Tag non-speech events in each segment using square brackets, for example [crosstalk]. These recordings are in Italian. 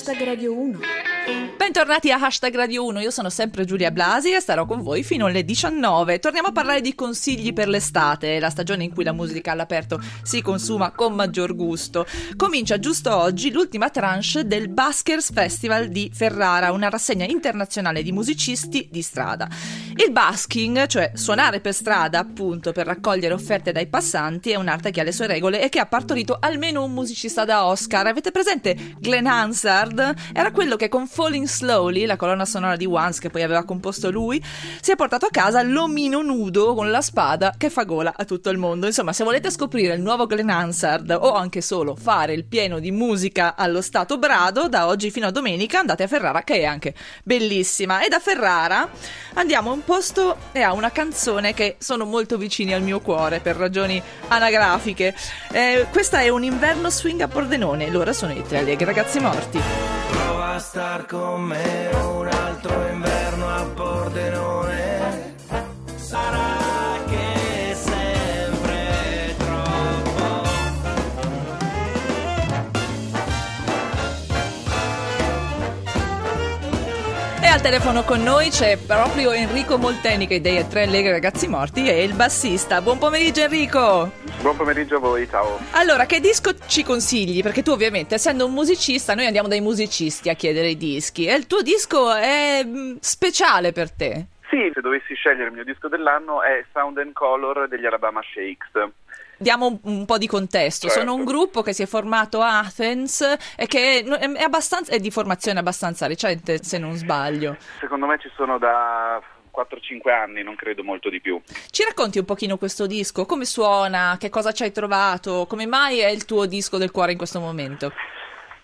Hashtag Radio 1. Bentornati a Hashtag Radio 1, io sono sempre Giulia Blasi e starò con voi fino alle 19. Torniamo a parlare di consigli per l'estate, la stagione in cui la musica all'aperto si consuma con maggior gusto. Comincia giusto oggi l'ultima tranche del Baskers Festival di Ferrara, una rassegna internazionale di musicisti di strada. Il basking, cioè suonare per strada appunto per raccogliere offerte dai passanti, è un'arte che ha le sue regole e che ha partorito almeno un musicista da Oscar. Avete presente Glenn Hansard? Era quello che con Falling Slowly, la colonna sonora di Once che poi aveva composto lui, si è portato a casa l'omino nudo con la spada che fa gola a tutto il mondo. Insomma, se volete scoprire il nuovo Glenn Hansard o anche solo fare il pieno di musica allo stato brado, da oggi fino a domenica andate a Ferrara che è anche bellissima. E da Ferrara andiamo a un posto e a una canzone che sono molto vicini al mio cuore per ragioni anagrafiche. Eh, questa è un inverno swing a Pordenone, loro sono i tre allegri ragazzi morti. Prova a star con me un altro inverno a Pordenone. Al telefono con noi c'è proprio Enrico Molteni che dei Tre Allegri Ragazzi Morti e il bassista. Buon pomeriggio Enrico! Buon pomeriggio a voi, ciao. Allora, che disco ci consigli? Perché tu ovviamente, essendo un musicista, noi andiamo dai musicisti a chiedere i dischi e il tuo disco è mm, speciale per te. Sì, se dovessi scegliere il mio disco dell'anno è Sound and Color degli Alabama Shakes. Diamo un, un po' di contesto. Certo. Sono un gruppo che si è formato a Athens e che è, abbastanza, è di formazione abbastanza recente, se non sbaglio. Secondo me ci sono da 4-5 anni, non credo molto di più. Ci racconti un pochino questo disco? Come suona? Che cosa ci hai trovato? Come mai è il tuo disco del cuore in questo momento?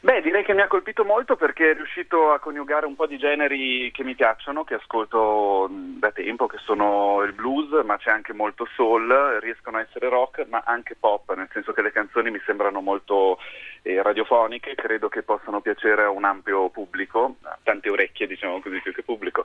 Beh, direi che mi ha colpito molto perché è riuscito a coniugare un po' di generi che mi piacciono, che ascolto da tempo, che sono il blues, ma c'è anche molto soul, riescono a essere rock, ma anche pop, nel senso che le canzoni mi sembrano molto eh, radiofoniche, credo che possano piacere a un ampio pubblico, a tante orecchie diciamo così più che pubblico.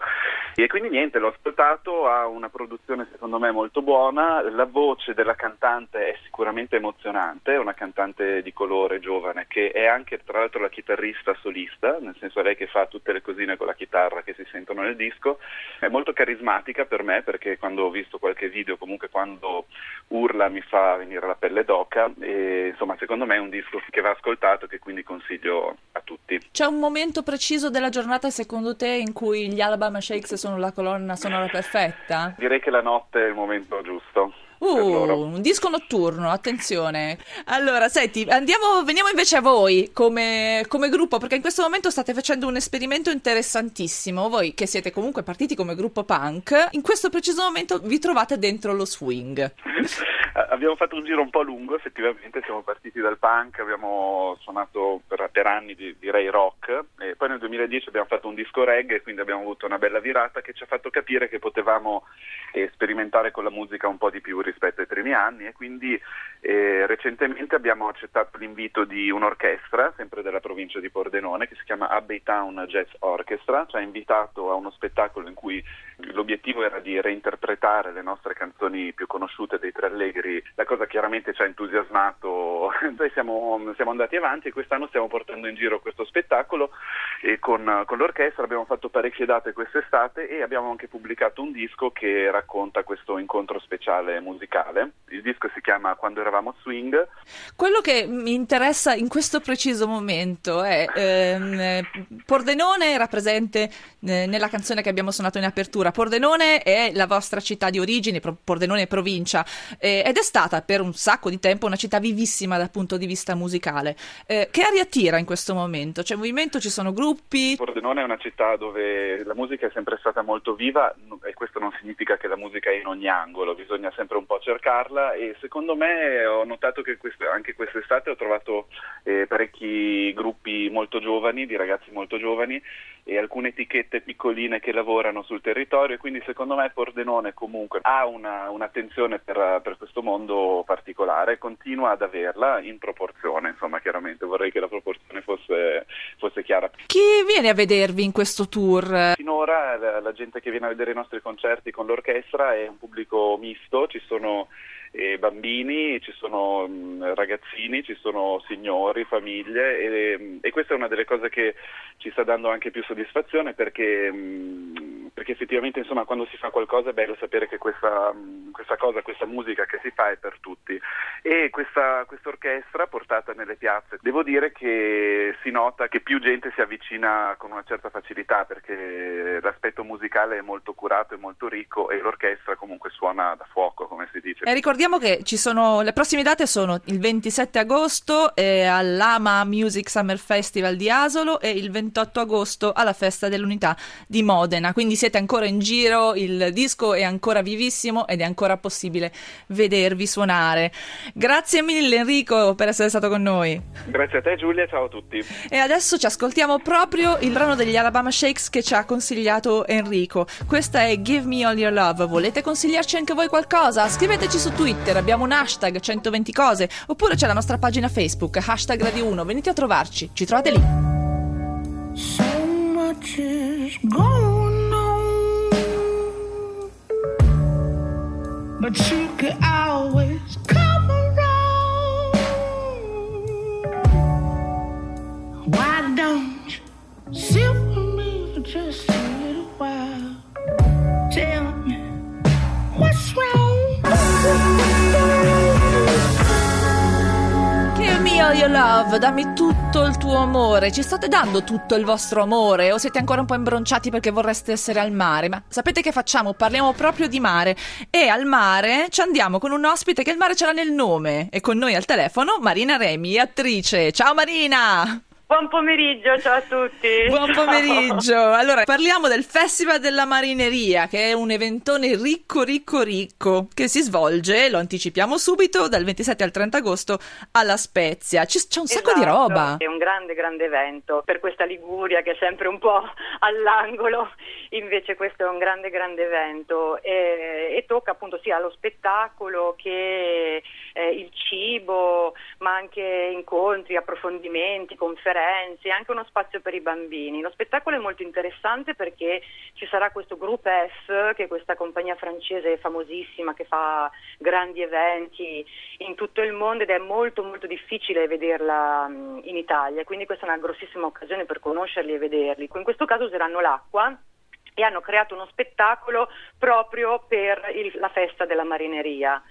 E quindi niente, l'ho ascoltato, ha una produzione secondo me molto buona, la voce della cantante è sicuramente emozionante, è una cantante di colore giovane che è anche tra l'altro la chitarrista solista, nel senso è lei che fa tutte le cosine con la chitarra che si sentono nel disco, è molto carismatica per me perché quando ho visto qualche video, comunque quando urla mi fa venire la pelle d'oca e insomma secondo me è un disco che va ascoltato e che quindi consiglio a tutti. C'è un momento preciso della giornata secondo te in cui gli Alabama Shakes sono la colonna sonora perfetta? Direi che la notte è il momento giusto. Uh, un disco notturno, attenzione. Allora, senti, andiamo, veniamo invece a voi come, come gruppo, perché in questo momento state facendo un esperimento interessantissimo. Voi che siete comunque partiti come gruppo punk, in questo preciso momento vi trovate dentro lo swing. [laughs] abbiamo fatto un giro un po' lungo, effettivamente siamo partiti dal punk, abbiamo suonato per, per anni di- direi rock e poi nel 2010 abbiamo fatto un disco reggae, quindi abbiamo avuto una bella virata che ci ha fatto capire che potevamo eh, sperimentare con la musica un po' di più rispetto ai primi anni e quindi eh, recentemente abbiamo accettato l'invito di un'orchestra, sempre della provincia di Pordenone, che si chiama Abbey Town Jazz Orchestra, ci ha invitato a uno spettacolo in cui l'obiettivo era di reinterpretare le nostre canzoni più conosciute dei Tre Allegri, la cosa chiaramente ci ha entusiasmato, [laughs] poi siamo, siamo andati avanti e quest'anno stiamo portando in giro questo spettacolo. E con, con l'orchestra abbiamo fatto parecchie date quest'estate e abbiamo anche pubblicato un disco che racconta questo incontro speciale musicale. Il disco si chiama Quando eravamo swing Quello che mi interessa in questo preciso momento è ehm, eh, Pordenone era presente eh, nella canzone che abbiamo suonato in apertura. Pordenone è la vostra città di origine, Pordenone è provincia, eh, ed è stata per un sacco di tempo una città vivissima dal punto di vista musicale. Eh, che aria tira in questo momento? C'è movimento, ci sono gruppi? Pordenone è una città dove la musica è sempre stata molto viva e questo non significa che la musica è in ogni angolo, bisogna sempre un po' cercarla e secondo me ho notato che quest- anche quest'estate ho trovato eh, parecchi gruppi molto giovani, di ragazzi molto giovani e alcune etichette piccoline che lavorano sul territorio e quindi secondo me Pordenone comunque ha una, un'attenzione per, per questo mondo particolare, continua ad averla in proporzione, insomma chiaramente vorrei che la proporzione fosse, fosse chiara. Chi viene a vedervi in questo tour? Finora la, la gente che viene a vedere i nostri concerti con l'orchestra è un pubblico misto, ci sono e bambini, ci sono mh, ragazzini, ci sono signori, famiglie e, e, questa è una delle cose che ci sta dando anche più soddisfazione perché, mh, perché effettivamente insomma, quando si fa qualcosa è bello sapere che questa, questa, cosa, questa musica che si fa è per tutti e questa orchestra portata nelle piazze, devo dire che si nota che più gente si avvicina con una certa facilità perché l'aspetto musicale è molto curato e molto ricco e l'orchestra comunque suona da fuoco come si dice. E ricordiamo che sono, le prossime date sono il 27 agosto eh, all'Ama Music Summer Festival di Asolo e il 28 agosto alla Festa dell'Unità di Modena, quindi siete ancora in giro, il disco è ancora vivissimo ed è ancora possibile vedervi suonare. Grazie mille Enrico per essere stato con noi. Grazie a te Giulia, ciao a tutti. E adesso ci ascoltiamo proprio il brano degli Alabama Shakes che ci ha consigliato Enrico. Questa è Give Me All Your Love. Volete consigliarci anche voi qualcosa? Scriveteci su Twitter, abbiamo un hashtag 120 cose, oppure c'è la nostra pagina Facebook, hashtag Radio 1. Venite a trovarci, ci trovate lì. So much is going but you could always come love, dammi tutto il tuo amore. Ci state dando tutto il vostro amore o siete ancora un po' imbronciati perché vorreste essere al mare? Ma sapete che facciamo? Parliamo proprio di mare e al mare ci andiamo con un ospite che il mare ce l'ha nel nome e con noi al telefono Marina Remi, attrice. Ciao Marina! Buon pomeriggio, ciao a tutti. Buon pomeriggio. Allora, parliamo del Festival della Marineria, che è un eventone ricco, ricco, ricco, che si svolge, lo anticipiamo subito, dal 27 al 30 agosto alla Spezia. C- c'è un esatto, sacco di roba. È un grande, grande evento per questa Liguria che è sempre un po' all'angolo. Invece questo è un grande, grande evento e, e tocca appunto sia lo spettacolo che eh, il cibo, ma anche incontri, approfondimenti, conferenze conferenze, anche uno spazio per i bambini. Lo spettacolo è molto interessante perché ci sarà questo Group F, che è questa compagnia francese famosissima che fa grandi eventi in tutto il mondo ed è molto molto difficile vederla in Italia, quindi questa è una grossissima occasione per conoscerli e vederli. In questo caso useranno l'acqua e hanno creato uno spettacolo proprio per il, la festa della marineria.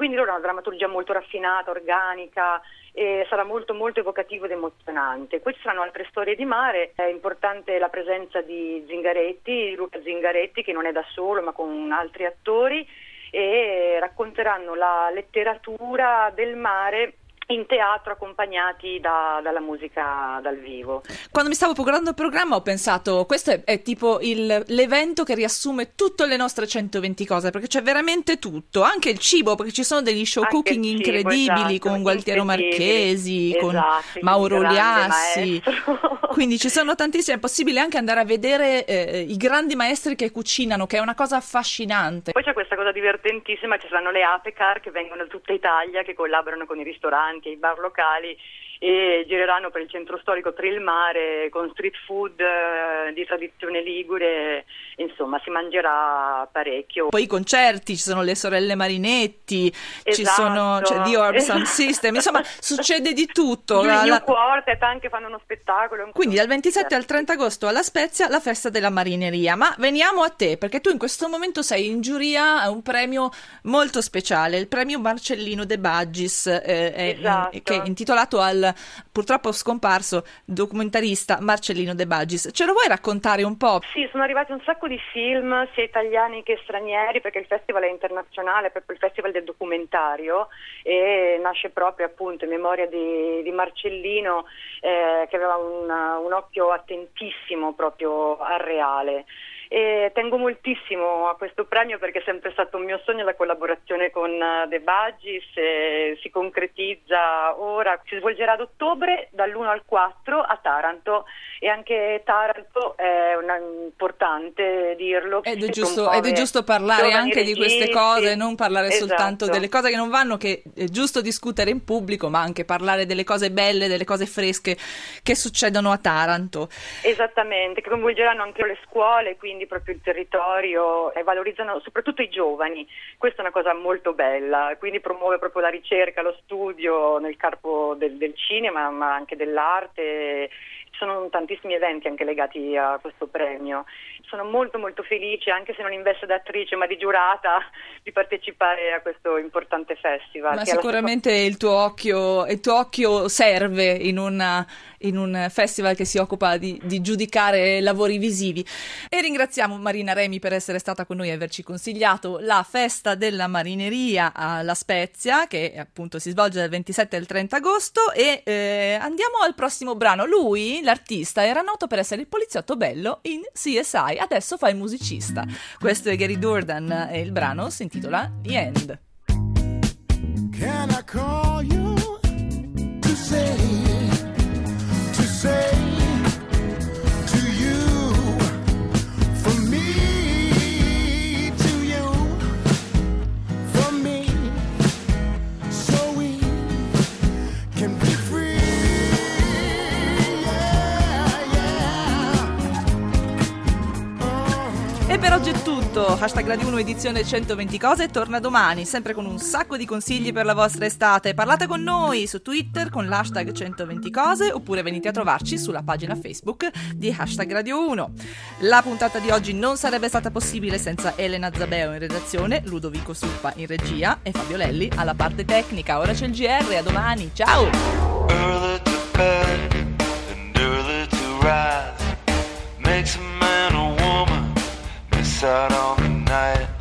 Quindi loro hanno una drammaturgia molto raffinata, organica, e sarà molto molto evocativo ed emozionante. Qui ci saranno altre storie di mare, è importante la presenza di Zingaretti, Luca Zingaretti che non è da solo ma con altri attori e racconteranno la letteratura del mare in teatro accompagnati da, dalla musica dal vivo. Quando mi stavo preparando il programma ho pensato questo è, è tipo il, l'evento che riassume tutte le nostre 120 cose perché c'è veramente tutto, anche il cibo perché ci sono degli show anche cooking cibo, incredibili esatto, con Gualtiero Marchesi, esatto, con Mauro Liassi, quindi ci sono [laughs] tantissime, è possibile anche andare a vedere eh, i grandi maestri che cucinano che è una cosa affascinante. Poi c'è questa cosa divertentissima, ci saranno le apecar che vengono da tutta Italia che collaborano con i ristoranti ristoranti e i bar locali e gireranno per il centro storico per il mare con street food eh, di tradizione ligure, insomma si mangerà parecchio. Poi i concerti, ci sono le sorelle Marinetti, esatto. ci sono c'è The Orb Sound System, insomma [laughs] succede di tutto. La, la... Quartet anche fanno uno spettacolo. Quindi dal 27 al 30 agosto alla Spezia la festa della marineria, ma veniamo a te perché tu in questo momento sei in giuria a un premio molto speciale, il premio Marcellino De Baggis, eh, esatto. che è intitolato al purtroppo scomparso documentarista Marcellino De Bagis. Ce lo vuoi raccontare un po'? Sì, sono arrivati un sacco di film, sia italiani che stranieri, perché il festival è internazionale, è proprio il festival del documentario e nasce proprio appunto in memoria di, di Marcellino eh, che aveva un, un occhio attentissimo proprio al reale. E tengo moltissimo a questo premio perché è sempre stato un mio sogno la collaborazione con De Bagis e si concretizza ora, si svolgerà ad ottobre dall'1 al 4 a Taranto e anche Taranto è una, importante dirlo. Ed è, giusto, ed è giusto parlare anche registi. di queste cose, non parlare esatto. soltanto delle cose che non vanno, che è giusto discutere in pubblico, ma anche parlare delle cose belle, delle cose fresche che succedono a Taranto. Esattamente, che coinvolgeranno anche le scuole, quindi quindi proprio il territorio e valorizzano soprattutto i giovani. Questa è una cosa molto bella, quindi promuove proprio la ricerca, lo studio nel campo del, del cinema, ma anche dell'arte sono tantissimi eventi anche legati a questo premio. Sono molto molto felice, anche se non in veste d'attrice ma di giurata, [laughs] di partecipare a questo importante festival. Ma sicuramente il, tuo occhio, il, tuo occhio, serve in, una, in, un festival che si occupa di, di, giudicare lavori visivi. E ringraziamo Marina Remi per essere stata con noi e averci consigliato la festa della marineria alla Spezia, che appunto si svolge dal 27 al 30 agosto. E eh, andiamo al prossimo brano. Lui, l'artista era noto per essere il poliziotto bello in CSI, adesso fa il musicista. Questo è Gary Durden e il brano si intitola The End. Can I call you to say, oggi è tutto. Hashtag Radio 1 edizione 120 cose torna domani, sempre con un sacco di consigli per la vostra estate. Parlate con noi su Twitter con l'hashtag 120 cose oppure venite a trovarci sulla pagina Facebook di Hashtag Radio 1. La puntata di oggi non sarebbe stata possibile senza Elena Zabeo in redazione, Ludovico Suppa in regia e Fabio Lelli alla parte tecnica. Ora c'è il GR, a domani, ciao! out all night.